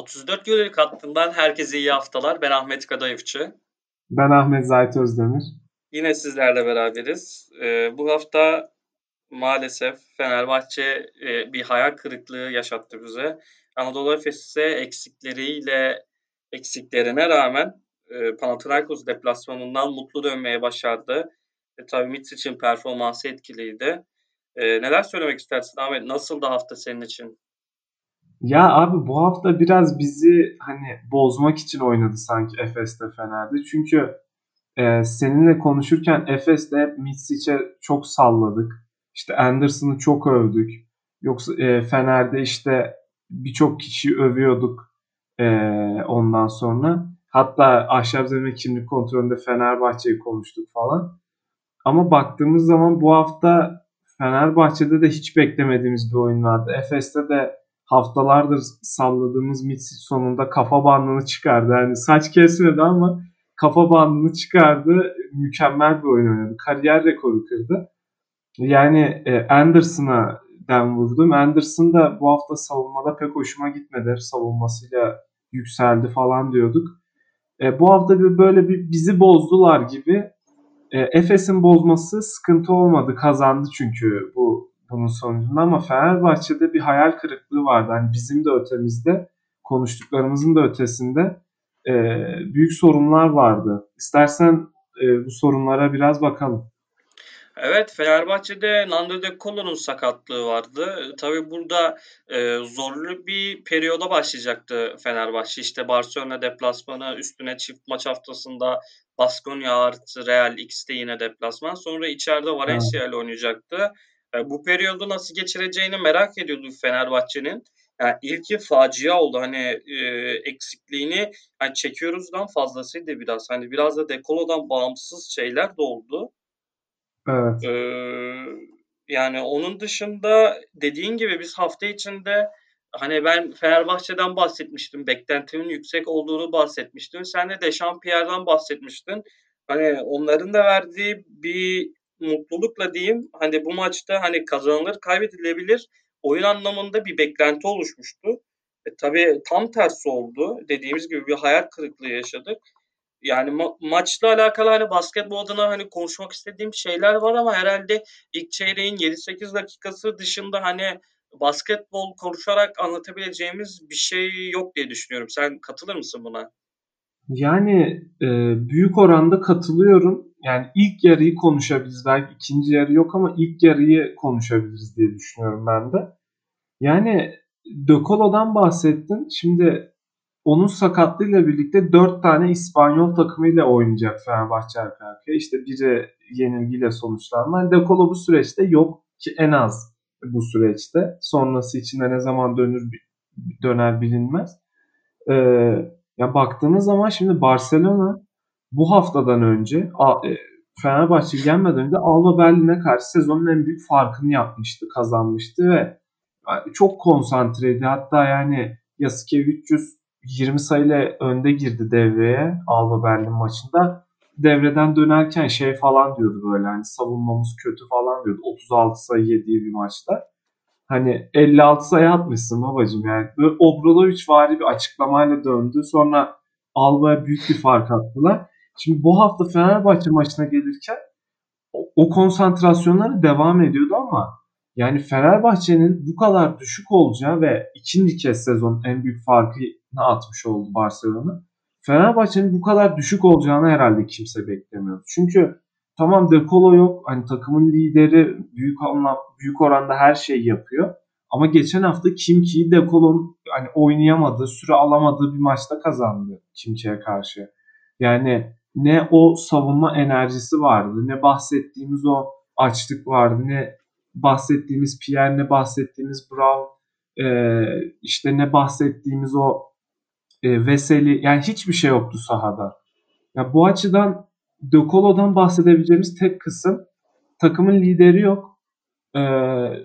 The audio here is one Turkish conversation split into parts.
34 yıllık hattından herkese iyi haftalar. Ben Ahmet Kadayıfçı. Ben Ahmet Zahit Özdemir. Yine sizlerle beraberiz. Ee, bu hafta maalesef Fenerbahçe e, bir hayal kırıklığı yaşattı bize. Anadolu Efes'e eksikleriyle eksiklerine rağmen e, Panathinaikos deplasmanından mutlu dönmeye başardı. E, tabii Mitric'in performansı etkiliydi. E, neler söylemek istersin Ahmet? Nasıl da hafta senin için? Ya abi bu hafta biraz bizi hani bozmak için oynadı sanki Efes'te Fener'de. Çünkü e, seninle konuşurken Efes'te hep Mitsic'e çok salladık. İşte Anderson'ı çok övdük. Yoksa e, Fener'de işte birçok kişi övüyorduk e, ondan sonra. Hatta ahşap zemin kimlik kontrolünde Fenerbahçe'yi konuştuk falan. Ama baktığımız zaman bu hafta Fenerbahçe'de de hiç beklemediğimiz bir oyun vardı. Efes'te de haftalardır salladığımız Mitsic sonunda kafa bandını çıkardı. Yani saç kesmedi ama kafa bandını çıkardı. Mükemmel bir oyun oynadı. Kariyer rekoru kırdı. Yani e, Anderson'a den vurdum. Anderson da bu hafta savunmada pek hoşuma gitmedi. Savunmasıyla yükseldi falan diyorduk. E, bu hafta bir böyle bir bizi bozdular gibi. E, Efes'in bozması sıkıntı olmadı. Kazandı çünkü bu bunun sonucunda ama Fenerbahçe'de bir hayal kırıklığı vardı. Hani bizim de ötemizde, konuştuklarımızın da ötesinde e, büyük sorunlar vardı. İstersen e, bu sorunlara biraz bakalım. Evet Fenerbahçe'de Nando De Colo'nun sakatlığı vardı. Tabii burada e, zorlu bir periyoda başlayacaktı Fenerbahçe. İşte Barcelona deplasmanı üstüne çift maç haftasında Baskonya artı Real X'te yine deplasman. Sonra içeride Valencia ile oynayacaktı. E, bu periyodu nasıl geçireceğini merak ediyordu Fenerbahçe'nin. Yani ilki facia oldu. Hani e, eksikliğini hani çekiyoruzdan fazlasıydı biraz. Hani biraz da dekolodan bağımsız şeyler de oldu. Evet. Ee, yani onun dışında dediğin gibi biz hafta içinde hani ben Fenerbahçe'den bahsetmiştim. Beklentimin yüksek olduğunu bahsetmiştim. Sen de Dechampierre'den bahsetmiştin. Hani onların da verdiği bir mutlulukla diyeyim hani bu maçta hani kazanılır kaybedilebilir oyun anlamında bir beklenti oluşmuştu. E, tabii tam tersi oldu. Dediğimiz gibi bir hayal kırıklığı yaşadık. Yani ma- maçla alakalı hani basketbol adına hani konuşmak istediğim şeyler var ama herhalde ilk çeyreğin 7-8 dakikası dışında hani basketbol konuşarak anlatabileceğimiz bir şey yok diye düşünüyorum. Sen katılır mısın buna? Yani e, büyük oranda katılıyorum. Yani ilk yarıyı konuşabiliriz. Belki ikinci yarı yok ama ilk yarıyı konuşabiliriz diye düşünüyorum ben de. Yani De Colo'dan bahsettin. Şimdi onun sakatlığıyla birlikte 4 tane İspanyol takımıyla oynayacak Fenerbahçe arka arkaya. İşte biri yenilgiyle sonuçlandı. Yani De Colo bu süreçte yok ki en az bu süreçte. Sonrası içinde ne zaman dönür döner bilinmez. Ee, ya baktığımız zaman şimdi Barcelona bu haftadan önce e, Fenerbahçe gelmeden önce Alba Berlin'e karşı sezonun en büyük farkını yapmıştı, kazanmıştı ve çok konsantreydi. Hatta yani Yasikevicius 20 sayıyla önde girdi devreye Alba Berlin maçında. Devreden dönerken şey falan diyordu böyle hani savunmamız kötü falan diyordu. 36 sayı yediği bir maçta. Hani 56 sayı atmışsın babacım yani. Böyle Obradoviç vari bir açıklamayla döndü. Sonra Alba'ya büyük bir fark attılar. Şimdi bu hafta Fenerbahçe maçına gelirken o, o konsantrasyonları devam ediyordu ama yani Fenerbahçe'nin bu kadar düşük olacağı ve ikinci kez sezon en büyük farkını atmış oldu Barcelona. Fenerbahçe'nin bu kadar düşük olacağını herhalde kimse beklemiyordu. Çünkü tamam De Colo yok. Hani takımın lideri büyük anlam büyük oranda her şeyi yapıyor. Ama geçen hafta Kimki'yi De Colo'nun hani oynayamadığı, süre alamadığı bir maçta kazandı Kimki'ye karşı. Yani ne o savunma enerjisi vardı, ne bahsettiğimiz o açlık vardı, ne bahsettiğimiz Pierre, ne bahsettiğimiz Brown, e, işte ne bahsettiğimiz o e, Veseli, yani hiçbir şey yoktu sahada. Ya bu açıdan De Colo'dan bahsedebileceğimiz tek kısım takımın lideri yok. Ee,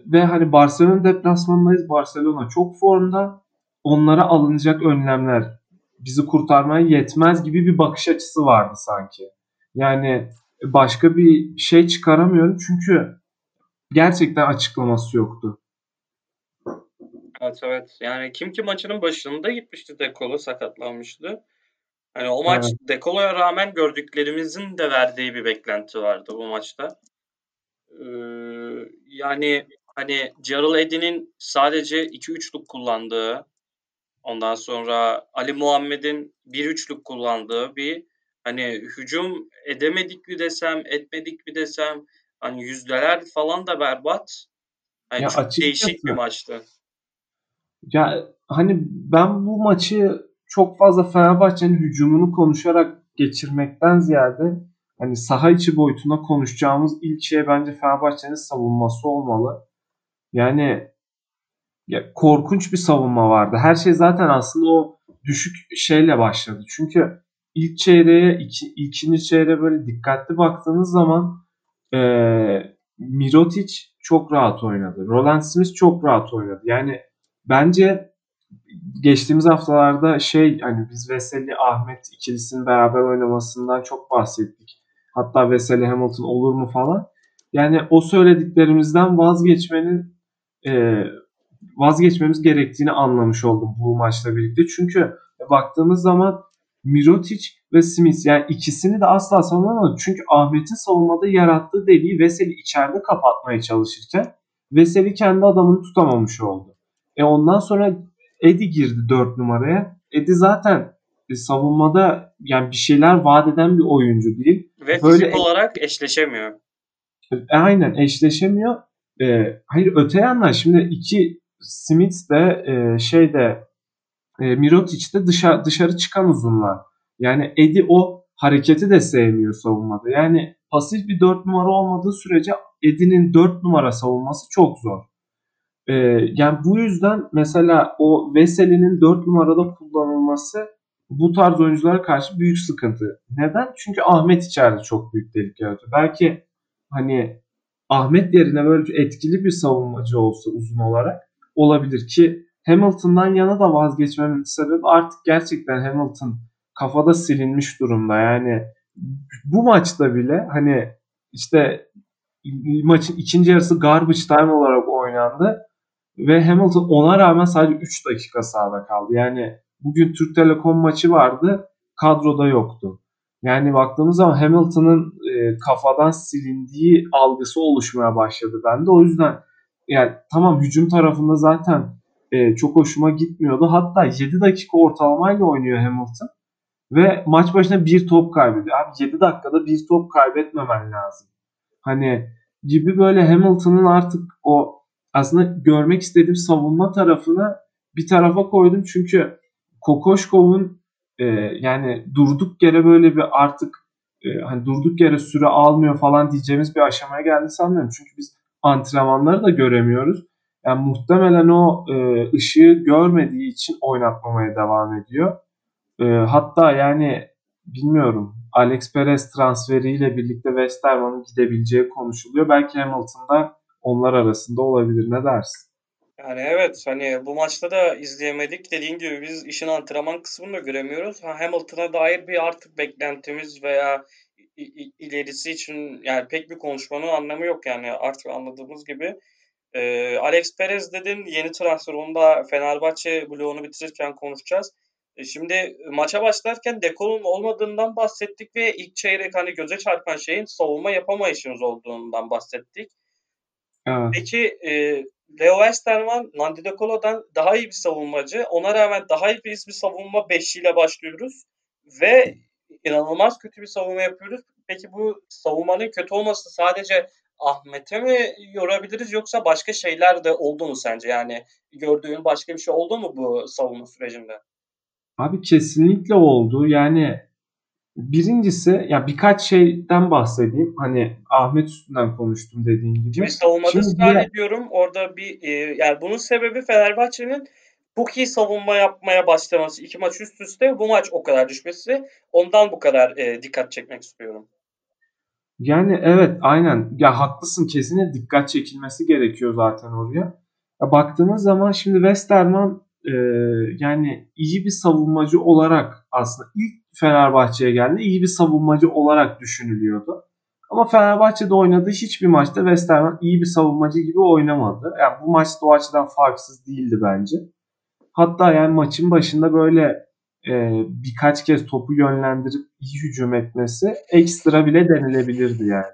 ve hani Barcelona deplasmanındayız. Barcelona çok formda. Onlara alınacak önlemler bizi kurtarmaya yetmez gibi bir bakış açısı vardı sanki. Yani başka bir şey çıkaramıyorum çünkü gerçekten açıklaması yoktu. Evet evet. Yani kim ki maçının başında gitmişti Dekolo sakatlanmıştı. Hani o maç evet. Dekolo'ya rağmen gördüklerimizin de verdiği bir beklenti vardı bu maçta. Ee, yani hani Gerald Eddy'nin sadece 2-3'lük kullandığı ondan sonra Ali Muhammed'in 1-3'lük kullandığı bir hani hücum edemedik mi desem etmedik mi desem hani yüzdeler falan da berbat. Yani ya çok değişik bir maçtı. Ya hani ben bu maçı çok fazla Fenerbahçe'nin hücumunu konuşarak geçirmekten ziyade hani saha içi boyutuna konuşacağımız ilk şey bence Fenerbahçe'nin savunması olmalı. Yani ya korkunç bir savunma vardı. Her şey zaten aslında o düşük şeyle başladı. Çünkü ilk çeyreğe, iki, ikinci çeyreğe böyle dikkatli baktığınız zaman e, Mirotic çok rahat oynadı. Roland Smith çok rahat oynadı. Yani bence geçtiğimiz haftalarda şey hani biz Veseli Ahmet ikilisinin beraber oynamasından çok bahsettik. Hatta Veseli Hamilton olur mu falan. Yani o söylediklerimizden vazgeçmenin e, vazgeçmemiz gerektiğini anlamış oldum bu maçla birlikte. Çünkü baktığımız zaman Mirotic ve Smith yani ikisini de asla savunamadı. Çünkü Ahmet'in savunmada yarattığı deliği Veseli içeride kapatmaya çalışırken Veseli kendi adamını tutamamış oldu. E ondan sonra Edi girdi 4 numaraya. Edi zaten e, savunmada yani bir şeyler vaat eden bir oyuncu değil. Ve Böyle fizik olarak eşleşemiyor. E, aynen eşleşemiyor. E, hayır öte yandan şimdi iki Smith de e, şeyde e, Mirotic de dışarı, dışarı çıkan uzunlar. Yani Edi o hareketi de sevmiyor savunmada. Yani pasif bir 4 numara olmadığı sürece Edi'nin 4 numara savunması çok zor. Ee, yani bu yüzden mesela o Veseli'nin 4 numarada kullanılması bu tarz oyunculara karşı büyük sıkıntı. Neden? Çünkü Ahmet içeride çok büyük delik yaratıyor. Belki hani Ahmet yerine böyle etkili bir savunmacı olsa uzun olarak olabilir ki Hamilton'dan yana da vazgeçmemin sebebi artık gerçekten Hamilton kafada silinmiş durumda. Yani bu maçta bile hani işte maçın ikinci yarısı garbage time olarak oynandı ve Hamilton ona rağmen sadece 3 dakika sahada kaldı. Yani bugün Türk Telekom maçı vardı. Kadroda yoktu. Yani baktığımız zaman Hamilton'ın e, kafadan silindiği algısı oluşmaya başladı bende. O yüzden yani tamam hücum tarafında zaten e, çok hoşuma gitmiyordu. Hatta 7 dakika ortalamayla oynuyor Hamilton. Ve maç başına bir top kaybediyor. Abi 7 dakikada bir top kaybetmemen lazım. Hani gibi böyle Hamilton'ın artık o aslında görmek istediğim savunma tarafını bir tarafa koydum. Çünkü Kokoşkov'un e, yani durduk yere böyle bir artık e, hani durduk yere süre almıyor falan diyeceğimiz bir aşamaya geldi sanmıyorum. Çünkü biz antrenmanları da göremiyoruz. Yani muhtemelen o e, ışığı görmediği için oynatmamaya devam ediyor. E, hatta yani bilmiyorum Alex Perez transferiyle birlikte Westerman'ın gidebileceği konuşuluyor. Belki Hamilton'da onlar arasında olabilir. Ne dersin? Yani evet hani bu maçta da izleyemedik. Dediğin gibi biz işin antrenman kısmını da göremiyoruz. Hamilton'a dair bir artık beklentimiz veya ilerisi için yani pek bir konuşmanın anlamı yok yani artık anladığımız gibi. Ee, Alex Perez dedin yeni transfer onu da Fenerbahçe bloğunu bitirirken konuşacağız. E şimdi maça başlarken dekolun olmadığından bahsettik ve ilk çeyrek hani göze çarpan şeyin savunma yapamayışınız olduğundan bahsettik. Evet. Peki e, Leo Westerman Nandi De Colo'dan daha iyi bir savunmacı. Ona rağmen daha iyi bir savunma beşiyle başlıyoruz. Ve inanılmaz kötü bir savunma yapıyoruz. Peki bu savunmanın kötü olması sadece Ahmet'e mi yorabiliriz yoksa başka şeyler de oldu mu sence? Yani gördüğün başka bir şey oldu mu bu savunma sürecinde? Abi kesinlikle oldu. Yani Birincisi ya birkaç şeyden bahsedeyim. Hani Ahmet üstünden konuştum dediğin gibi. Şimdi savunmada ısrar ediyorum. Orada bir e, yani bunun sebebi Fenerbahçe'nin çok iyi savunma yapmaya başlaması. iki maç üst üste bu maç o kadar düşmesi. Ondan bu kadar e, dikkat çekmek istiyorum. Yani evet aynen. Ya haklısın kesinlikle dikkat çekilmesi gerekiyor zaten oraya. Ya baktığınız zaman şimdi Westerman e, yani iyi bir savunmacı olarak aslında ilk Fenerbahçe'ye geldi iyi bir savunmacı olarak düşünülüyordu. Ama Fenerbahçe'de oynadığı hiçbir maçta Westerman iyi bir savunmacı gibi oynamadı. Yani bu maçta o açıdan farksız değildi bence. Hatta yani maçın başında böyle e, birkaç kez topu yönlendirip iyi hücum etmesi ekstra bile denilebilirdi yani.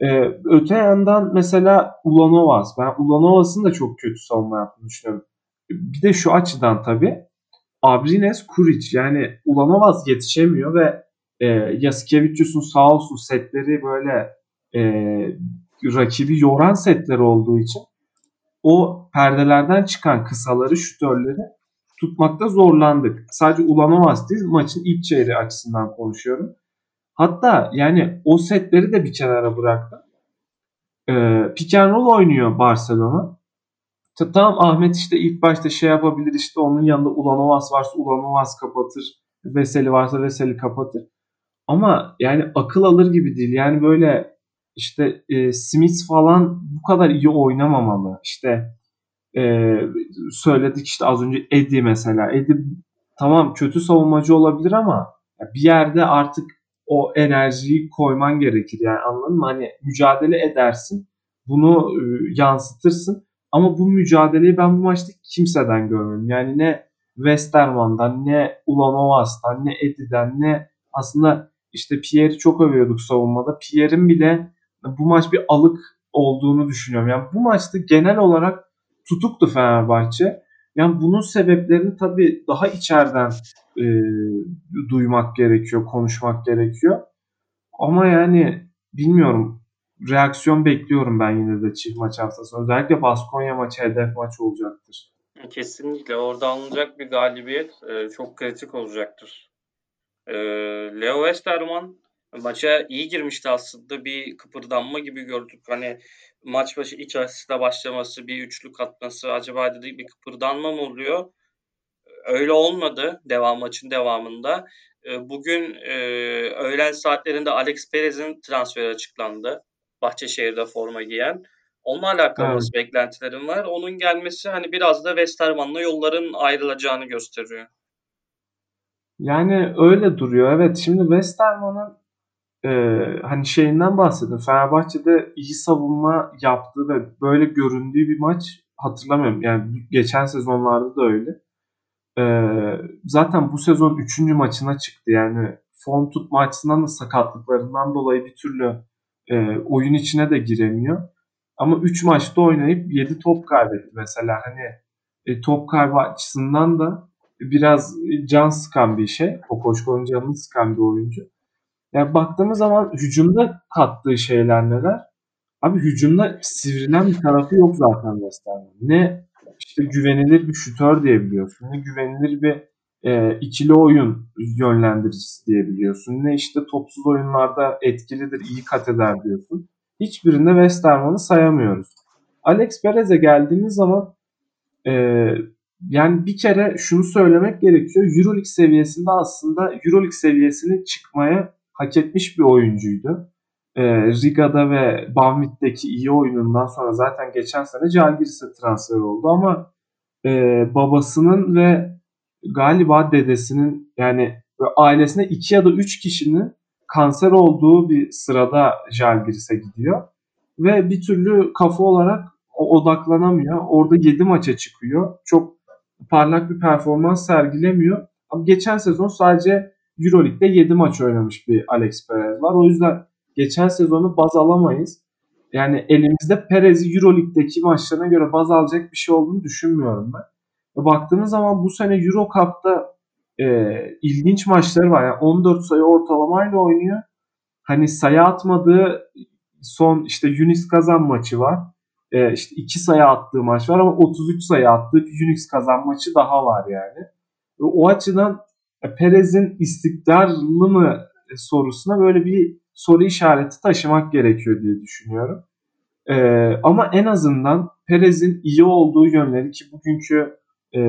E, öte yandan mesela Ulanovas. Ben Ulanovas'ın da çok kötü savunma yaptığını düşünüyorum. Bir de şu açıdan tabii. Abrines Kuric yani Ulanovas yetişemiyor ve e, Yasikevicius'un sağ olsun setleri böyle e, rakibi yoran setler olduğu için o perdelerden çıkan kısaları, şütörleri tutmakta zorlandık. Sadece Ulanovas değil, maçın ilk çeyreği açısından konuşuyorum. Hatta yani o setleri de bir kenara bıraktım. Ee, pick and roll oynuyor Barcelona. Tamam Ahmet işte ilk başta şey yapabilir işte onun yanında Ulanovas varsa Ulanovas kapatır. Veseli varsa Veseli kapatır. Ama yani akıl alır gibi değil. Yani böyle işte e, Smith falan bu kadar iyi oynamamalı. İşte e, söyledik işte az önce Eddie mesela. Eddie tamam kötü savunmacı olabilir ama bir yerde artık o enerjiyi koyman gerekir. Yani anladın mı? Hani mücadele edersin. Bunu e, yansıtırsın. Ama bu mücadeleyi ben bu maçta kimseden görmedim. Yani ne Westerman'dan, ne Ulanovas'tan, ne Eddie'den, ne aslında işte Pierre'i çok övüyorduk savunmada. Pierre'in bile bu maç bir alık olduğunu düşünüyorum. Yani bu maçta genel olarak tutuktu Fenerbahçe. Yani bunun sebeplerini tabii daha içeriden e, duymak gerekiyor, konuşmak gerekiyor. Ama yani bilmiyorum reaksiyon bekliyorum ben yine de çift maç haftası. Özellikle Baskonya maçı hedef maç olacaktır. Kesinlikle orada alınacak bir galibiyet e, çok kritik olacaktır. E, Leo Westerman maça iyi girmişti aslında. Bir kıpırdanma gibi gördük. Hani maç başı iç asiste başlaması, bir üçlük atması acaba dedik bir kıpırdanma mı oluyor? Öyle olmadı devam maçın devamında. Ee, bugün e, öğlen saatlerinde Alex Perez'in transferi açıklandı. Bahçeşehir'de forma giyen. Onunla alakalı evet. beklentilerim var. Onun gelmesi hani biraz da Westerman'la yolların ayrılacağını gösteriyor. Yani öyle duruyor. Evet şimdi Westerman'ın e, hani şeyinden bahsedin. Fenerbahçe'de iyi savunma yaptığı ve böyle göründüğü bir maç hatırlamıyorum. Yani geçen sezonlarda da öyle. E, zaten bu sezon 3. maçına çıktı. Yani form tutma açısından da sakatlıklarından dolayı bir türlü e, oyun içine de giremiyor. Ama 3 maçta oynayıp 7 top kaybetti mesela. Hani e, top kaybı açısından da biraz can sıkan bir şey. Kokoşko'nun canını sıkan bir oyuncu. Yani baktığımız zaman hücumda kattığı şeyler neler? Abi hücumda sivrilen bir tarafı yok zaten West Ne işte güvenilir bir şutör diyebiliyorsun. Ne güvenilir bir e, ikili oyun yönlendiricisi diyebiliyorsun. Ne işte topsuz oyunlarda etkilidir, iyi kat eder diyorsun. Hiçbirinde Westerman'ı sayamıyoruz. Alex Perez'e geldiğimiz zaman e, yani bir kere şunu söylemek gerekiyor. Euroleague seviyesinde aslında Euroleague seviyesine çıkmaya hak etmiş bir oyuncuydu. E, Riga'da ve Banvit'teki iyi oyunundan sonra zaten geçen sene Jalgiris'e transfer oldu ama e, babasının ve galiba dedesinin yani ailesine iki ya da üç kişinin kanser olduğu bir sırada Jalgiris'e gidiyor. Ve bir türlü kafa olarak odaklanamıyor. Orada 7 maça çıkıyor. Çok parlak bir performans sergilemiyor. Ama geçen sezon sadece Euroleague'de 7 maç oynamış bir Alex Perez var. O yüzden geçen sezonu baz alamayız. Yani elimizde Perez'i Euroleague'deki maçlarına göre baz alacak bir şey olduğunu düşünmüyorum ben. Baktığımız zaman bu sene Euro Cup'ta e, ilginç maçları var. Yani 14 sayı ortalamayla oynuyor. Hani sayı atmadığı son işte Unix kazan maçı var. E, işte 2 sayı attığı maç var ama 33 sayı attığı bir Unix kazan maçı daha var yani. O açıdan Perez'in istikrarlı mı e, sorusuna böyle bir soru işareti taşımak gerekiyor diye düşünüyorum. Ee, ama en azından Perez'in iyi olduğu yönleri ki bugünkü e,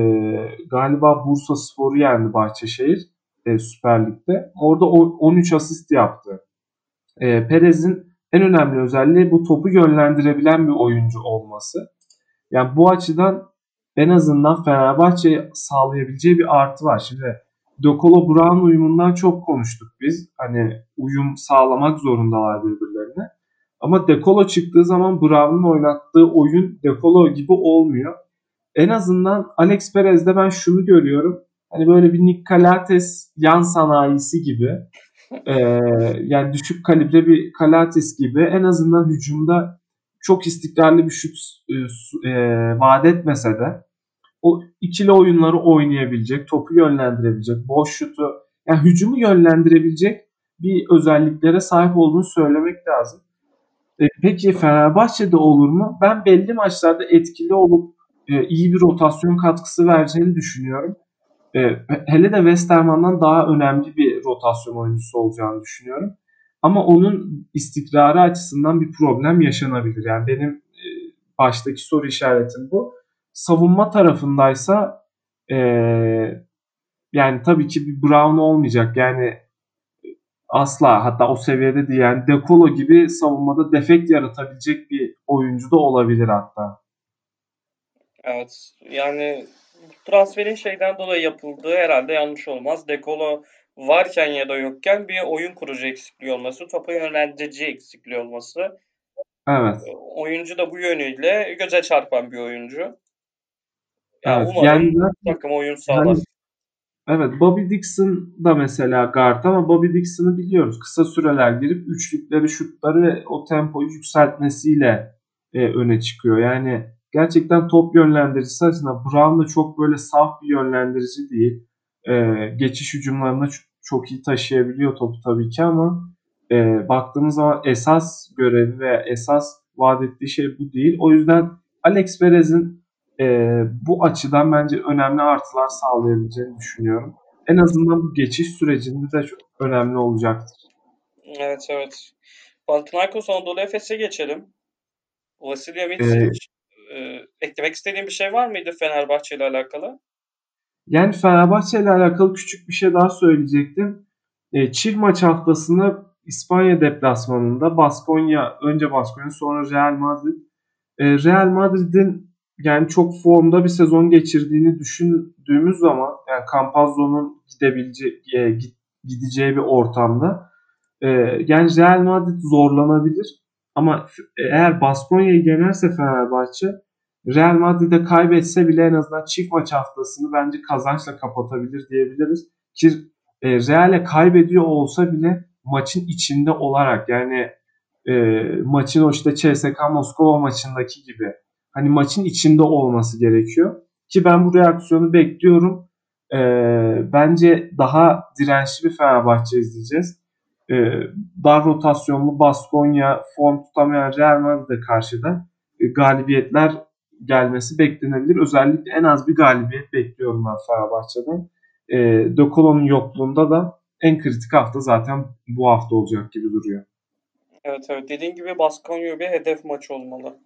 galiba Bursa Spor'u yendi Bahçeşehir e, Süper Lig'de. Orada 13 asist yaptı. E, Perez'in en önemli özelliği bu topu yönlendirebilen bir oyuncu olması. Yani bu açıdan en azından Fenerbahçe'ye sağlayabileceği bir artı var. Şimdi Dokolo Brown uyumundan çok konuştuk biz. Hani uyum sağlamak zorundalar birbirlerine. Ama Dekolo çıktığı zaman Brown'un oynattığı oyun Dekolo gibi olmuyor. En azından Alex Perez'de ben şunu görüyorum. Hani böyle bir Nick Calates yan sanayisi gibi. Ee, yani düşük kalibre bir Calates gibi en azından hücumda çok istikrarlı bir şut e, e, vaat etmese de o ikili oyunları oynayabilecek, topu yönlendirebilecek, boş şutu yani hücumu yönlendirebilecek bir özelliklere sahip olduğunu söylemek lazım. E, peki Fenerbahçe'de olur mu? Ben belli maçlarda etkili olup e, iyi bir rotasyon katkısı vereceğini düşünüyorum. E, hele de Westerman'dan daha önemli bir rotasyon oyuncusu olacağını düşünüyorum. Ama onun istikrarı açısından bir problem yaşanabilir. Yani benim e, baştaki soru işaretim bu. Savunma tarafındaysa e, yani tabii ki bir Brown olmayacak. Yani asla hatta o seviyede değil. Yani Dekolo gibi savunmada defekt yaratabilecek bir oyuncu da olabilir hatta. Evet. Yani transferin şeyden dolayı yapıldığı herhalde yanlış olmaz. Dekolo varken ya da yokken bir oyun kurucu eksikliği olması, topa yönlendirici eksikliği olması. Evet. Oyuncu da bu yönüyle göze çarpan bir oyuncu. Yani evet, umarım yani, takım oyun sağlar. Yani, evet Bobby Dixon da mesela guard ama Bobby Dixon'ı biliyoruz. Kısa süreler girip üçlükleri, şutları ve o tempoyu yükseltmesiyle e, öne çıkıyor. Yani gerçekten top yönlendiricisi açısından Brown da çok böyle saf bir yönlendirici değil. E, geçiş hücumlarında çok iyi taşıyabiliyor topu tabii ki ama e, baktığımız zaman esas görevi ve esas vaat ettiği şey bu değil. O yüzden Alex Perez'in e, bu açıdan bence önemli artılar sağlayabileceğini düşünüyorum. En azından bu geçiş sürecinde de çok önemli olacaktır. Evet evet. Panathinaikos Anadolu Efes'e geçelim. Vasilya Mitsic ee, e, eklemek istediğin bir şey var mıydı Fenerbahçe ile alakalı? Yani Fenerbahçe ile alakalı küçük bir şey daha söyleyecektim. E, çift maç haftasında İspanya deplasmanında Baskonya, önce Baskonya sonra Real Madrid. E, Real Madrid'in yani çok formda bir sezon geçirdiğini düşündüğümüz zaman yani Campazzo'nun gidebileceği, e, gideceği bir ortamda e, yani Real Madrid zorlanabilir. Ama eğer Baskonya'yı yenerse Fenerbahçe Real Madrid'e kaybetse bile en azından çift maç haftasını bence kazançla kapatabilir diyebiliriz. Ki e, Real'e kaybediyor olsa bile maçın içinde olarak yani e, maçın o işte CSK Moskova maçındaki gibi hani maçın içinde olması gerekiyor. Ki ben bu reaksiyonu bekliyorum. E, bence daha dirençli bir Fenerbahçe izleyeceğiz e, dar rotasyonlu Baskonya, form tutamayan Real Madrid'e karşı da e, galibiyetler gelmesi beklenebilir. Özellikle en az bir galibiyet bekliyorum ben Fenerbahçe'den. E, De Colo'nun yokluğunda da en kritik hafta zaten bu hafta olacak gibi duruyor. Evet evet dediğin gibi Baskonya bir hedef maç olmalı.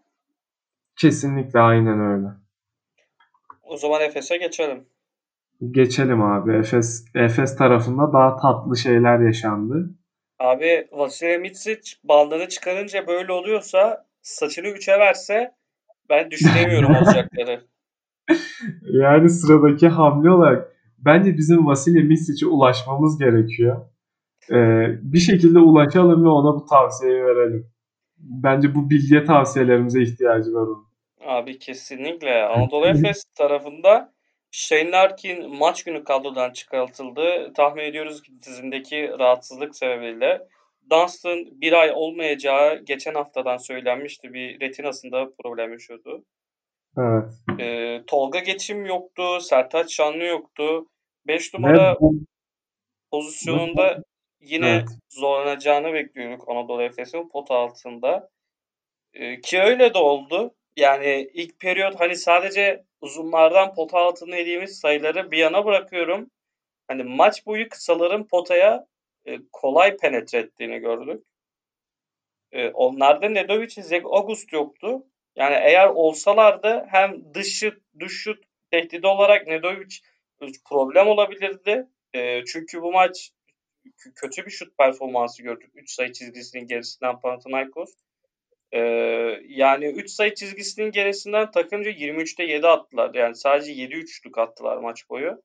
Kesinlikle aynen öyle. O zaman Efes'e geçelim. Geçelim abi. Efes Efes tarafında daha tatlı şeyler yaşandı. Abi Vasilya Mitsic bandını çıkarınca böyle oluyorsa saçını üçe verse ben düşünemiyorum olacakları. Yani sıradaki hamle olarak bence bizim Vasilya Misic'e ulaşmamız gerekiyor. Ee, bir şekilde ulaşalım ve ona bu tavsiyeyi verelim. Bence bu bilgiye tavsiyelerimize ihtiyacı var onun. Abi kesinlikle. Anadolu Efes tarafında Shane Larkin maç günü kadrodan çıkartıldı. Tahmin ediyoruz ki dizindeki rahatsızlık sebebiyle. Dunstan bir ay olmayacağı geçen haftadan söylenmişti. Bir retinasında problem yaşıyordu. Evet. Ee, Tolga Geçim yoktu. Sertaç Şanlı yoktu. 5 numara bu, pozisyonunda yine evet. zorlanacağını bekliyorduk Anadolu Efes'in pot altında. Ee, ki öyle de oldu. Yani ilk periyot hani sadece uzunlardan pota altında yediğimiz sayıları bir yana bırakıyorum. Hani maç boyu kısaların potaya e, kolay penetre ettiğini gördük. E, onlarda Nedovic, Zeg August yoktu. Yani eğer olsalardı hem dış şut, dış şut tehdidi olarak Nedovic problem olabilirdi. E, çünkü bu maç kötü bir şut performansı gördük. 3 sayı çizgisinin gerisinden Panathinaikos. Ee, yani 3 sayı çizgisinin gerisinden takımca 23'te 7 attılar. Yani sadece 7 üçlük attılar maç boyu.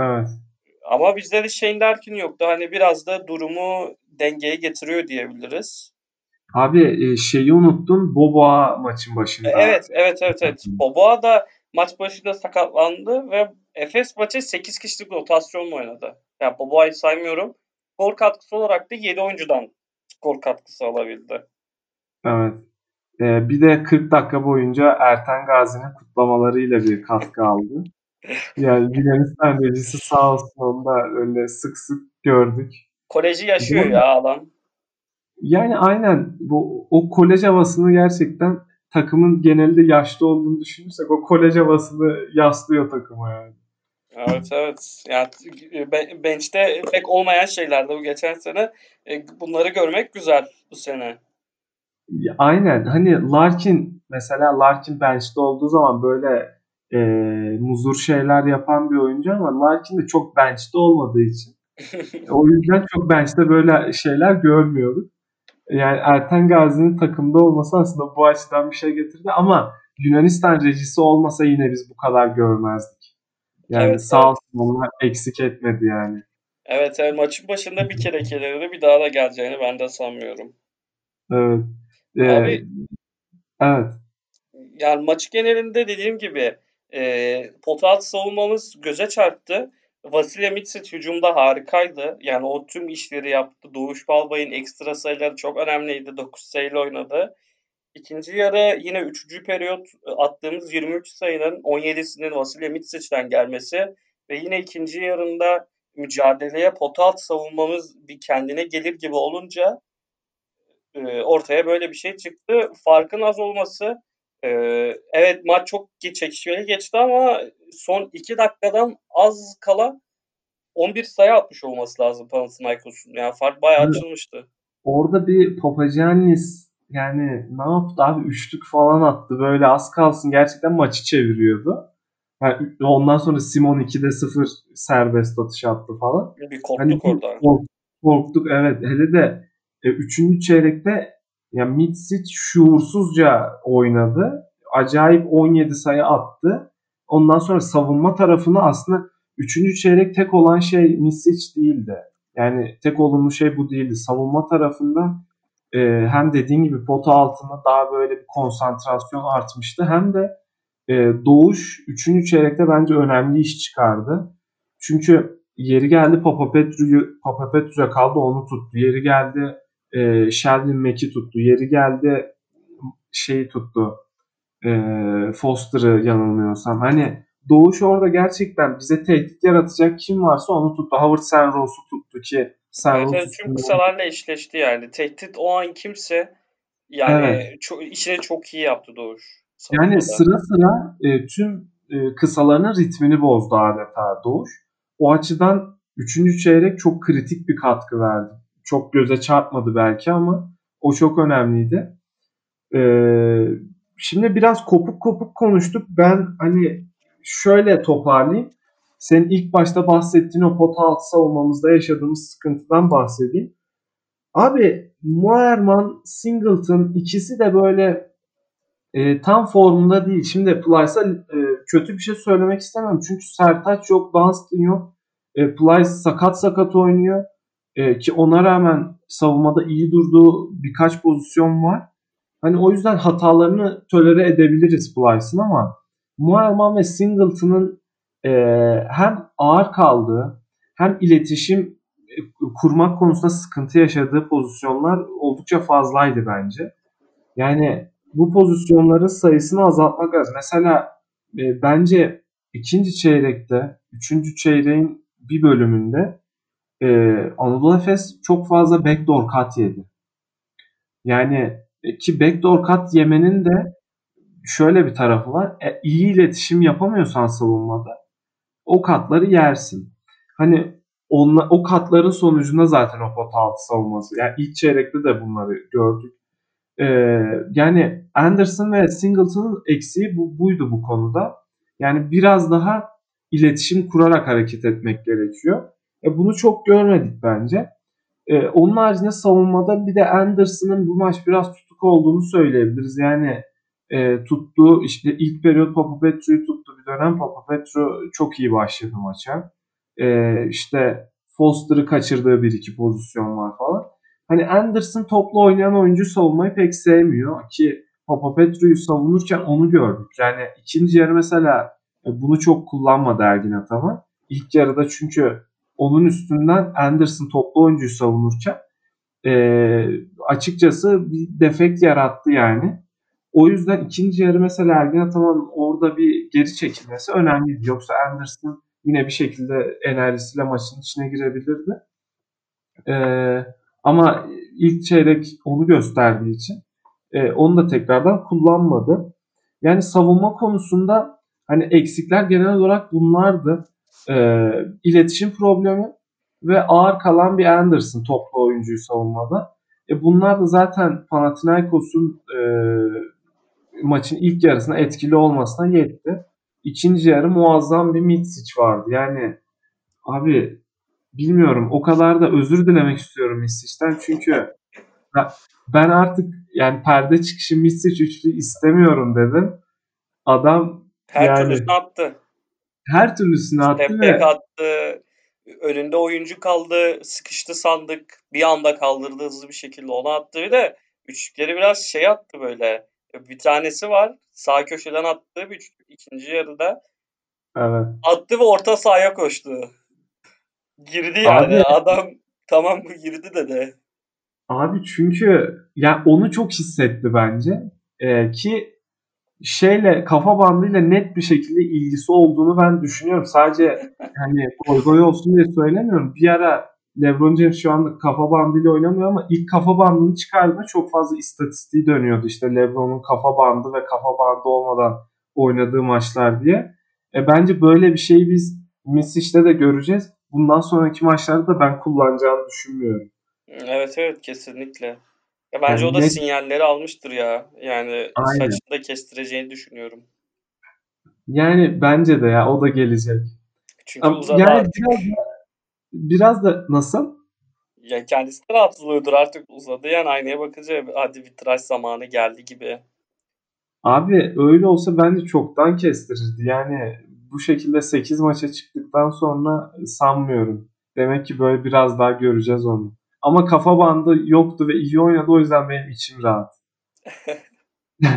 Evet. Ama bizde de Shane Larkin yoktu. Hani biraz da durumu dengeye getiriyor diyebiliriz. Abi e, şeyi unuttun. Boboa maçın başında. Evet, evet, evet, evet. Boboa da maç başında sakatlandı ve Efes maçı 8 kişilik rotasyonla oynadı. Yani Boboa'yı saymıyorum. Skor katkısı olarak da 7 oyuncudan skor katkısı alabildi. Evet. Ee, bir de 40 dakika boyunca Erten Gazi'nin kutlamalarıyla bir katkı aldı. Yani Yunanistan rejisi sağ olsun onu da öyle sık sık gördük. Koleji yaşıyor ya adam. Yani aynen bu o kolej havasını gerçekten takımın genelde yaşlı olduğunu düşünürsek o kolej havasını yaslıyor takıma yani. Evet evet. Yani bench'te pek olmayan şeylerdi bu geçen sene. E, bunları görmek güzel bu sene. Aynen. Hani Larkin mesela Larkin bench'te olduğu zaman böyle e, muzur şeyler yapan bir oyuncu ama Larkin de çok bench'te olmadığı için o yüzden çok bench'te böyle şeyler görmüyorduk. Yani Erten Gazi'nin takımda olması aslında bu açıdan bir şey getirdi ama Yunanistan rejisi olmasa yine biz bu kadar görmezdik. Yani evet, sağ evet. olsun onlar eksik etmedi yani. Evet, evet maçın başında bir kere kelirdi bir daha da geleceğini ben de sanmıyorum. Evet. Ee, Abi, evet. Yani maç genelinde dediğim gibi e, pota savunmamız göze çarptı. Vasilya Mitsic hücumda harikaydı. Yani o tüm işleri yaptı. Doğuş Balbay'ın ekstra sayıları çok önemliydi. 9 sayıyla oynadı. İkinci yarı yine üçüncü periyot e, attığımız 23 sayının 17'sinin Vasilya Mitsic'den gelmesi ve yine ikinci yarında mücadeleye pota alt savunmamız bir kendine gelir gibi olunca e, ortaya böyle bir şey çıktı. Farkın az olması e, evet maç çok çekişmeli geçti ama son 2 dakikadan az kala 11 sayı atmış olması lazım Panathinaikos'un. Yani fark bayağı evet. açılmıştı. Orada bir Papagiannis yani ne yaptı abi üçlük falan attı böyle az kalsın gerçekten maçı çeviriyordu. Yani ondan sonra Simon 2'de 0 serbest atış attı falan. Bir korktuk hani, orada. Kork, korktuk evet. Hele de e, üçüncü çeyrekte ya Mitsic şuursuzca oynadı. Acayip 17 sayı attı. Ondan sonra savunma tarafını aslında üçüncü çeyrek tek olan şey Mitsic değildi. Yani tek olumlu şey bu değildi. Savunma tarafında e, hem dediğin gibi pota altında daha böyle bir konsantrasyon artmıştı. Hem de e, Doğuş üçüncü çeyrekte bence önemli iş çıkardı. Çünkü yeri geldi Papa Petru'yu Papa Petru'ya kaldı onu tuttu. Yeri geldi e, Sheldon Mack'i tuttu. Yeri geldi şeyi tuttu. E, Foster'ı yanılmıyorsam. Hani Doğuş orada gerçekten bize tehdit yaratacak kim varsa onu tuttu. Howard Senrose'u tuttu ki Senrose evet, tüm kısalarla eşleşti yani. Tehdit o an kimse yani evet. çok, işini çok iyi yaptı Doğuş. Yani sıra sıra e, tüm e, kısalarının ritmini bozdu adeta Doğuş. O açıdan 3. çeyrek çok kritik bir katkı verdi çok göze çarpmadı belki ama o çok önemliydi. Ee, şimdi biraz kopuk kopuk konuştuk. Ben hani şöyle toparlayayım. Senin ilk başta bahsettiğin o pota altı savunmamızda yaşadığımız sıkıntıdan bahsedeyim. Abi Moerman, Singleton ikisi de böyle e, tam formunda değil. Şimdi Plyce'a e, kötü bir şey söylemek istemem. Çünkü Sertaç yok, Dunstan yok. E, Plyce sakat sakat oynuyor. E, ki ona rağmen savunmada iyi durduğu birkaç pozisyon var. Hani o yüzden hatalarını tolere edebiliriz Plyce'ın ama Muayman ve Singleton'ın e, hem ağır kaldığı hem iletişim e, kurmak konusunda sıkıntı yaşadığı pozisyonlar oldukça fazlaydı bence. Yani bu pozisyonların sayısını azaltmak lazım. Mesela e, bence ikinci çeyrekte, üçüncü çeyreğin bir bölümünde e, Anadolu Efes çok fazla backdoor kat yedi. Yani e, ki backdoor kat yemenin de şöyle bir tarafı var. E, iyi iletişim yapamıyorsan savunmada o katları yersin. Hani onla, o katların sonucunda zaten o pot altı savunması. Yani ilk çeyrekte de bunları gördük. Ee, yani Anderson ve Singleton'ın eksiği bu, buydu bu konuda. Yani biraz daha iletişim kurarak hareket etmek gerekiyor. E, bunu çok görmedik bence. E, onun haricinde savunmada bir de Anderson'ın bu maç biraz tutuk olduğunu söyleyebiliriz. Yani e, tuttu işte ilk periyot Papa Petro'yu tuttu bir dönem Papa Petro çok iyi başladı maça. Ee, işte Foster'ı kaçırdığı bir iki pozisyon var falan. Hani Anderson toplu oynayan oyuncu savunmayı pek sevmiyor ki Papa Petru'yu savunurken onu gördük. Yani ikinci yarı mesela e, bunu çok kullanmadı Ergin Ataman. İlk yarıda çünkü onun üstünden Anderson toplu oyuncuyu savunurken e, açıkçası bir defekt yarattı yani. O yüzden ikinci yarı mesela Ergin Ataman'ın orada bir geri çekilmesi önemliydi. Yoksa Anderson yine bir şekilde enerjisiyle maçın içine girebilirdi. Ee, ama ilk çeyrek onu gösterdiği için e, onu da tekrardan kullanmadı. Yani savunma konusunda hani eksikler genel olarak bunlardı. Ee, iletişim problemi ve ağır kalan bir Anderson toplu oyuncuyu savunmada. E bunlar da zaten Panathinaikos'un e, maçın ilk yarısına etkili olmasına yetti. İkinci yarı muazzam bir Mitsic vardı. Yani abi bilmiyorum o kadar da özür dilemek istiyorum Mitsic'ten çünkü ben artık yani perde çıkışı Mitsic üçlü istemiyorum dedim. Adam her yani, attı. Her türlüsünü attı Step ve attı. Önünde oyuncu kaldı. Sıkıştı sandık. Bir anda kaldırdı hızlı bir şekilde onu attı. Bir de üçlükleri biraz şey attı böyle. Bir tanesi var. Sağ köşeden attığı bir üçlük. ikinci yarıda. Evet. Attı ve orta sahaya koştu. Girdi yani. Abi, Adam tamam bu girdi dedi. Abi çünkü ya onu çok hissetti bence. Ee, ki şeyle kafa bandıyla net bir şekilde ilgisi olduğunu ben düşünüyorum. Sadece hani goy olsun diye söylemiyorum. Bir ara LeBron James şu anda kafa bandıyla oynamıyor ama ilk kafa bandını çıkardığında çok fazla istatistiği dönüyordu. İşte LeBron'un kafa bandı ve kafa bandı olmadan oynadığı maçlar diye. E, bence böyle bir şeyi biz Misic'te de göreceğiz. Bundan sonraki maçlarda da ben kullanacağını düşünmüyorum. Evet evet kesinlikle. Ya bence yani o da net... sinyalleri almıştır ya. Yani Aynen. saçını da kestireceğini düşünüyorum. Yani bence de ya o da gelecek. Çünkü Ama uzadı yani artık. Biraz da, biraz da nasıl? Ya kendisi de rahatsızlığıdır artık uzadı yani aynaya bakınca hadi bir tıraş zamanı geldi gibi. Abi öyle olsa bence çoktan kestirirdi. Yani bu şekilde 8 maça çıktıktan sonra sanmıyorum. Demek ki böyle biraz daha göreceğiz onu. Ama kafa bandı yoktu ve iyi oynadı o yüzden benim içim rahat.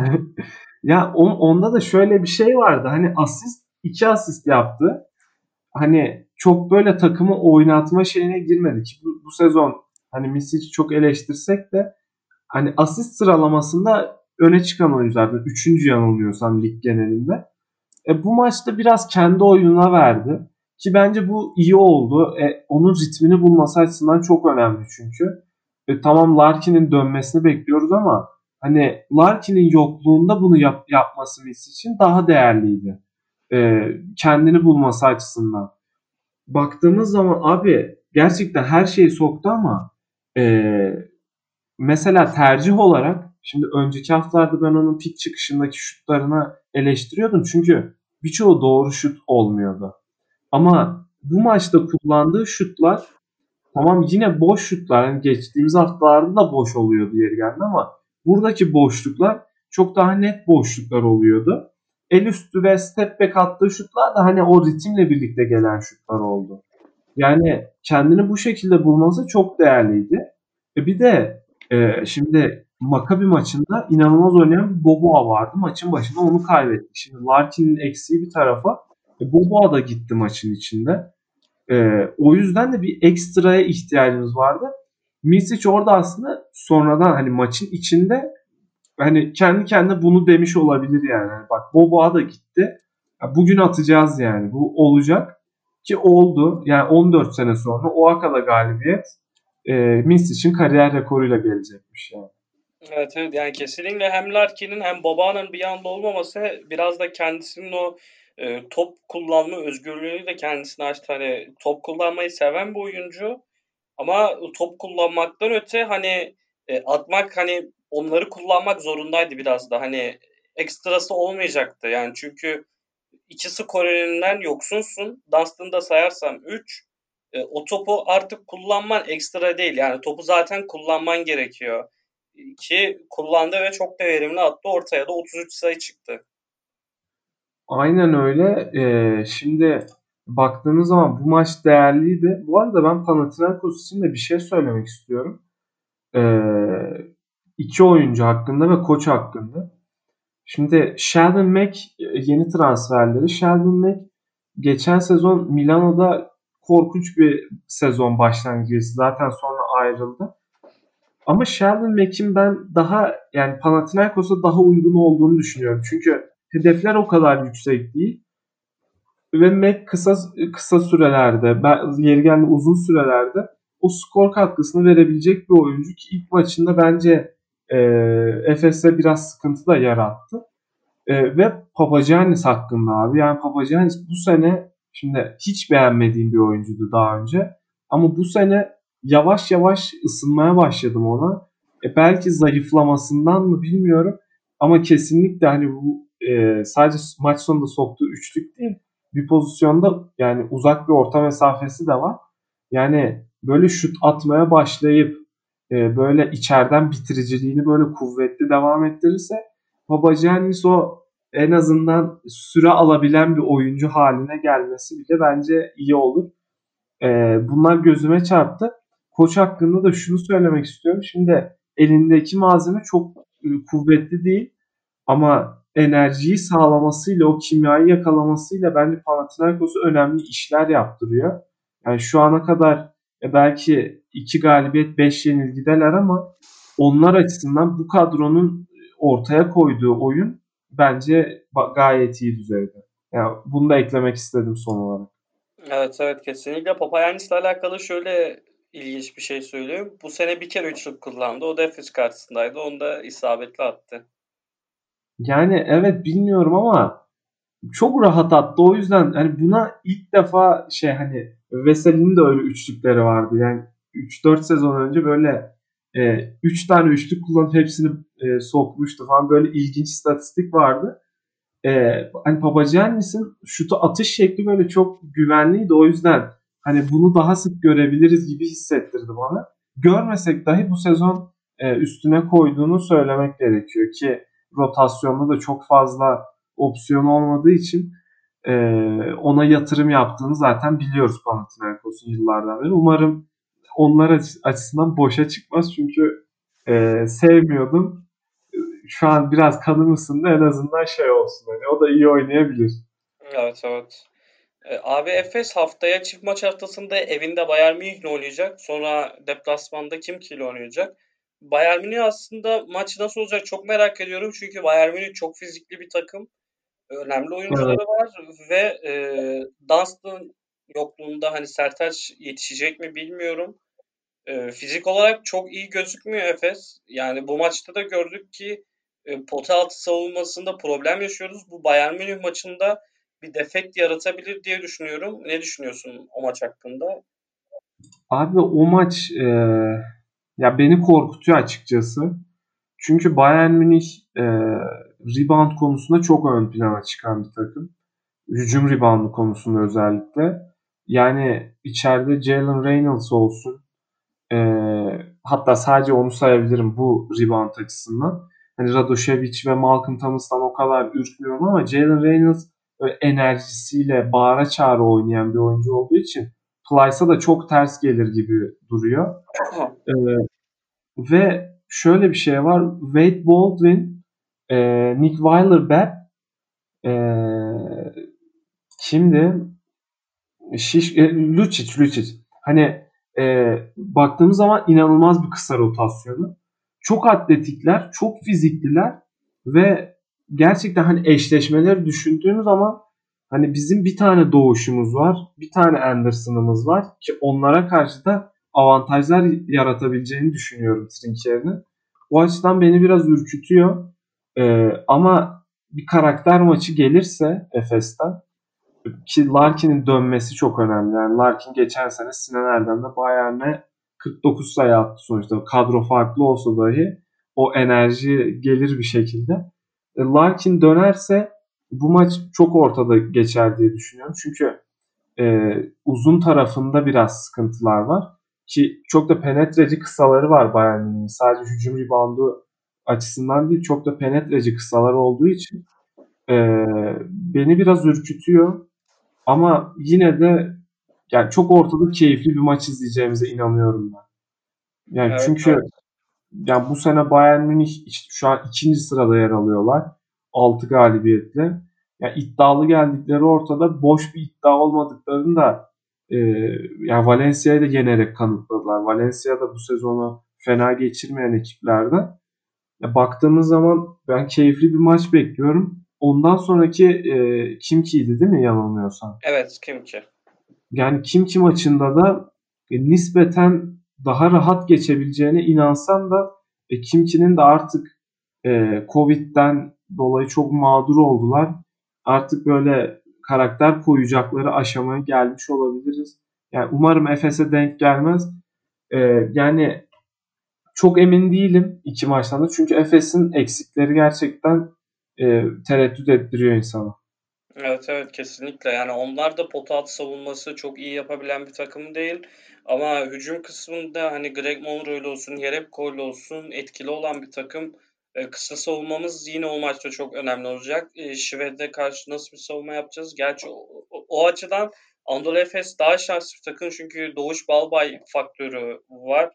ya on, onda da şöyle bir şey vardı. Hani asist iki asist yaptı. Hani çok böyle takımı oynatma şeyine girmedi ki bu, bu sezon hani Misic'i çok eleştirsek de hani asist sıralamasında öne çıkan oyunculardan. Üçüncü yanılmıyorsam lig genelinde. E, bu maçta biraz kendi oyununa verdi. Ki bence bu iyi oldu. E, onun ritmini bulması açısından çok önemli çünkü. E, tamam Larkin'in dönmesini bekliyoruz ama hani Larkin'in yokluğunda bunu yap, yapması Messi için daha değerliydi. E, kendini bulması açısından. Baktığımız zaman abi gerçekten her şeyi soktu ama e, mesela tercih olarak şimdi önceki haftalarda ben onun pik çıkışındaki şutlarına eleştiriyordum. Çünkü birçoğu doğru şut olmuyordu. Ama bu maçta kullandığı şutlar tamam yine boş şutlar. Yani geçtiğimiz haftalarda da boş oluyordu yeri geldi ama buradaki boşluklar çok daha net boşluklar oluyordu. El üstü ve step back attığı şutlar da hani o ritimle birlikte gelen şutlar oldu. Yani kendini bu şekilde bulması çok değerliydi. E bir de e, şimdi Makabi maçında inanılmaz oynayan bir Boboa vardı. Maçın başında onu kaybetti. Şimdi Larkin'in eksiği bir tarafa Boboa da gitti maçın içinde. E, o yüzden de bir ekstraya ihtiyacımız vardı. Misic orada aslında sonradan hani maçın içinde hani kendi kendine bunu demiş olabilir yani. yani bak Boboa da gitti. Bugün atacağız yani. Bu olacak. Ki oldu. Yani 14 sene sonra o Akala galibiyet e, Misic'in kariyer rekoruyla gelecekmiş yani. Evet evet yani kesinlikle hem Larkin'in hem Boba'nın bir anda olmaması biraz da kendisinin o e, top kullanma özgürlüğünü de kendisine açtı. Hani top kullanmayı seven bir oyuncu ama top kullanmaktan öte hani e, atmak hani onları kullanmak zorundaydı biraz da. Hani ekstrası olmayacaktı. Yani çünkü iki skorerinden yoksunsun. Dunstan'da sayarsam 3. E, o topu artık kullanman ekstra değil. Yani topu zaten kullanman gerekiyor. Ki kullandı ve çok da verimli attı. Ortaya da 33 sayı çıktı. Aynen öyle. Ee, şimdi baktığınız zaman bu maç değerliydi. Bu arada ben Panathinaikos için de bir şey söylemek istiyorum. Ee, iki oyuncu hakkında ve koç hakkında. Şimdi Sheldon Mack yeni transferleri. Sheldon Mack geçen sezon Milano'da korkunç bir sezon başlangıcı. Zaten sonra ayrıldı. Ama Sheldon Mack'in ben daha yani Panathinaikos'a daha uygun olduğunu düşünüyorum. Çünkü hedefler o kadar yüksek değil. Ve kısa kısa sürelerde, yeri geldi uzun sürelerde o skor katkısını verebilecek bir oyuncu ki ilk maçında bence e, Efes'e biraz sıkıntı da yarattı. E, ve Papagiannis hakkında abi. Yani Papagiannis bu sene şimdi hiç beğenmediğim bir oyuncuydu daha önce. Ama bu sene yavaş yavaş ısınmaya başladım ona. E, belki zayıflamasından mı bilmiyorum. Ama kesinlikle hani bu e, sadece maç sonunda soktuğu üçlük değil. Bir pozisyonda yani uzak bir orta mesafesi de var. Yani böyle şut atmaya başlayıp e, böyle içeriden bitiriciliğini böyle kuvvetli devam ettirirse Papagiannis o en azından süre alabilen bir oyuncu haline gelmesi bile bence iyi olur. E, bunlar gözüme çarptı. Koç hakkında da şunu söylemek istiyorum. Şimdi elindeki malzeme çok e, kuvvetli değil ama enerjiyi sağlamasıyla, o kimyayı yakalamasıyla bence Panathinaikos'u önemli işler yaptırıyor. Yani şu ana kadar e, belki iki galibiyet, beş yenilgideler ama onlar açısından bu kadronun ortaya koyduğu oyun bence gayet iyi düzeyde. Yani bunu da eklemek istedim son olarak. Evet evet kesinlikle. Papayannis'le alakalı şöyle ilginç bir şey söyleyeyim. Bu sene bir kere üçlük kullandı. O da Efes karşısındaydı. Onu da isabetli attı. Yani evet bilmiyorum ama çok rahat attı. O yüzden hani buna ilk defa şey hani Veseli'nin de öyle üçlükleri vardı. Yani 3-4 sezon önce böyle 3 e, tane üçlük kullanıp hepsini e, sokmuştu falan. Böyle ilginç statistik vardı. E, hani Papagiannis'in şutu atış şekli böyle çok güvenliydi. O yüzden hani bunu daha sık görebiliriz gibi hissettirdi bana. Görmesek dahi bu sezon e, üstüne koyduğunu söylemek gerekiyor ki rotasyonda da çok fazla opsiyon olmadığı için e, ona yatırım yaptığını zaten biliyoruz Panathinaikos'un yıllardan beri. Umarım onlar açısından boşa çıkmaz çünkü e, sevmiyordum. Şu an biraz kanım ısındı en azından şey olsun hani o da iyi oynayabilir. Evet evet. E, abi Efes haftaya çift maç haftasında evinde Bayern Münih'le oynayacak. Sonra deplasmanda kim kiyle oynayacak? Bayern Münih aslında maç nasıl olacak çok merak ediyorum. Çünkü Bayern Münih çok fizikli bir takım. Önemli oyuncuları evet. var ve e, Dunstan yokluğunda hani Sertaç yetişecek mi bilmiyorum. E, fizik olarak çok iyi gözükmüyor Efes. Yani bu maçta da gördük ki e, pota altı savunmasında problem yaşıyoruz. Bu Bayern Münih maçında bir defekt yaratabilir diye düşünüyorum. Ne düşünüyorsun o maç hakkında? Abi o maç e, ya beni korkutuyor açıkçası. Çünkü Bayern Münih e, rebound konusunda çok ön plana çıkan bir takım. Hücum reboundu konusunda özellikle. Yani içeride Jalen Reynolds olsun. E, hatta sadece onu sayabilirim bu rebound açısından. Hani Radošević ve Malcolm Thomas'tan o kadar ürkmüyorum ama Jalen Reynolds enerjisiyle bağıra çağrı oynayan bir oyuncu olduğu için Plyce'a da çok ters gelir gibi duruyor. ee, ve şöyle bir şey var. Wade Baldwin, e, Nick Weiler-Bepp e, kimdi? Şiş, e, Lucic, Lucic. Hani e, baktığımız zaman inanılmaz bir kısa rotasyonu. Çok atletikler, çok fizikliler ve gerçekten hani eşleşmeleri düşündüğümüz zaman hani bizim bir tane doğuşumuz var, bir tane Anderson'ımız var ki onlara karşı da avantajlar yaratabileceğini düşünüyorum Trinkier'in. O açıdan beni biraz ürkütüyor. Ee, ama bir karakter maçı gelirse Efes'ten ki Larkin'in dönmesi çok önemli. Yani Larkin geçen sene Sinan Erdem'de Bayern'e 49 sayı attı sonuçta. Kadro farklı olsa dahi o enerji gelir bir şekilde. E, Larkin dönerse bu maç çok ortada geçer diye düşünüyorum. Çünkü e, uzun tarafında biraz sıkıntılar var. Ki çok da penetreci kısaları var Bayern Münih'in. Sadece hücum reboundu açısından değil çok da penetreci kısalar olduğu için e, beni biraz ürkütüyor. Ama yine de yani çok ortada keyifli bir maç izleyeceğimize inanıyorum ben. Yani Evet, çünkü evet. yani bu sene Bayern Münih işte şu an ikinci sırada yer alıyorlar. 6 galibiyetle. Yani iddialı geldikleri ortada boş bir iddia olmadıklarını da e, yani Valencia'yı da yenerek kanıtladılar. Valencia da bu sezonu fena geçirmeyen ekiplerden. Ya baktığımız zaman ben keyifli bir maç bekliyorum. Ondan sonraki e, Kimki'ydi değil mi yanılmıyorsam? Evet Kimki. Yani Kimki maçında da e, nispeten daha rahat geçebileceğine inansam da e, Kimki'nin de artık e, Covid'den dolayı çok mağdur oldular. Artık böyle karakter koyacakları aşamaya gelmiş olabiliriz. Yani umarım Efes'e denk gelmez. E, yani çok emin değilim iki maçtan da. Çünkü Efes'in eksikleri gerçekten e, tereddüt ettiriyor insana. Evet evet kesinlikle yani onlar da pota altı savunması çok iyi yapabilen bir takım değil. Ama hücum kısmında hani Greg Monroe'lu olsun, Jerebko'yla olsun etkili olan bir takım. E, kısa savunmamız yine o maçta çok önemli olacak. E, Şved'e karşı nasıl bir savunma yapacağız? Gerçi o, o, o açıdan Anadolu Efes daha şanslı bir takım çünkü Doğuş Balbay faktörü var.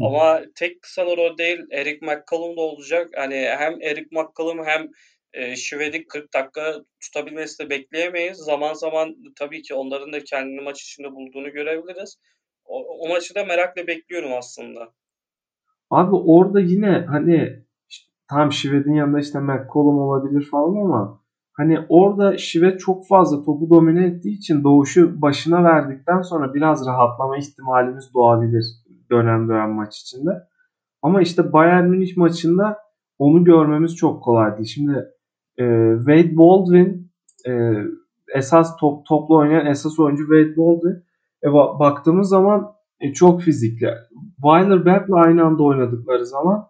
Ama tek kısalar o değil. Eric McCollum da olacak. Hani hem Eric McCollum hem e, Şved'i 40 dakika tutabilmesi de bekleyemeyiz. Zaman zaman tabii ki onların da kendini maç içinde bulduğunu görebiliriz. O, o maçı da merakla bekliyorum aslında. Abi orada yine hani tam Şved'in yanında işte McCollum olabilir falan ama hani orada Şived çok fazla topu domine ettiği için doğuşu başına verdikten sonra biraz rahatlama ihtimalimiz doğabilir dönem dönem maç içinde. Ama işte Bayern Münih maçında onu görmemiz çok kolay değil. Şimdi e, Wade Baldwin e, esas top, toplu oynayan esas oyuncu Wade Baldwin. E, baktığımız zaman e, çok fizikli. Weiler Beck'le aynı anda oynadıkları zaman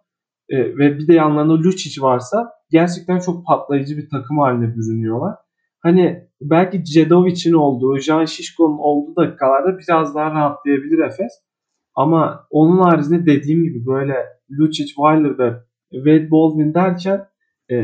e, ve bir de yanlarında Lucic varsa gerçekten çok patlayıcı bir takım haline bürünüyorlar. Hani belki Cedovic'in olduğu, Jan Şişko'nun olduğu dakikalarda biraz daha rahatlayabilir Efes. Ama onun haricinde dediğim gibi böyle Lucic, Weiler ve Wade Baldwin derken e,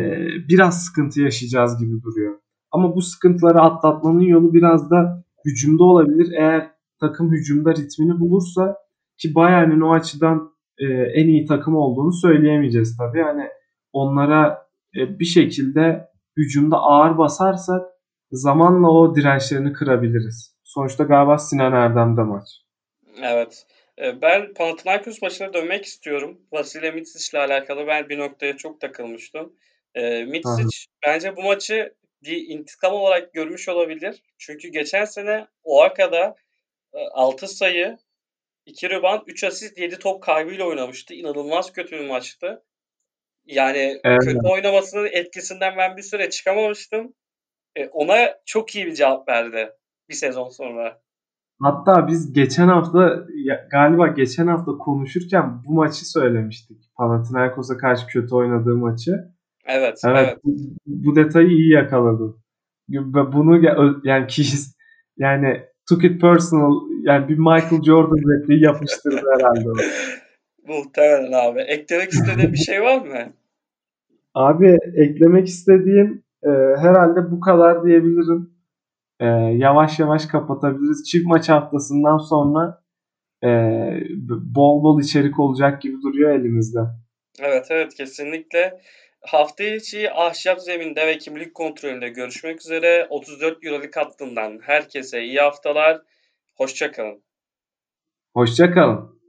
biraz sıkıntı yaşayacağız gibi duruyor. Ama bu sıkıntıları atlatmanın yolu biraz da hücumda olabilir. Eğer takım hücumda ritmini bulursa ki Bayern'in o açıdan e, en iyi takım olduğunu söyleyemeyeceğiz tabii. Yani onlara e, bir şekilde hücumda ağır basarsak zamanla o dirençlerini kırabiliriz. Sonuçta galiba Sinan Erdem'de maç. Evet. Ben Panathinaikos maçına dönmek istiyorum. Vasile Mitsic ile alakalı ben bir noktaya çok takılmıştım. Mitsic bence bu maçı bir intikam olarak görmüş olabilir. Çünkü geçen sene Oaka'da 6 sayı, 2 rebound, 3 asist, 7 top kaybıyla oynamıştı. İnanılmaz kötü bir maçtı. Yani evet. kötü oynamasının etkisinden ben bir süre çıkamamıştım. Ona çok iyi bir cevap verdi bir sezon sonra. Hatta biz geçen hafta galiba geçen hafta konuşurken bu maçı söylemiştik. Panathinaikos'a karşı kötü oynadığı maçı. Evet, evet. evet. Bu, bu detayı iyi yakaladın. Bunu yani kişi yani took it personal yani bir Michael Jordan repliği yapıştırdı herhalde. Muhtemelen abi. Eklemek istediğin bir şey var mı? Abi eklemek istediğim e, herhalde bu kadar diyebilirim e, yavaş yavaş kapatabiliriz. Çift maç haftasından sonra e, bol bol içerik olacak gibi duruyor elimizde. Evet evet kesinlikle. Hafta içi ahşap zeminde ve kimlik kontrolünde görüşmek üzere. 34 Euroleague hattından herkese iyi haftalar. Hoşçakalın. Hoşçakalın.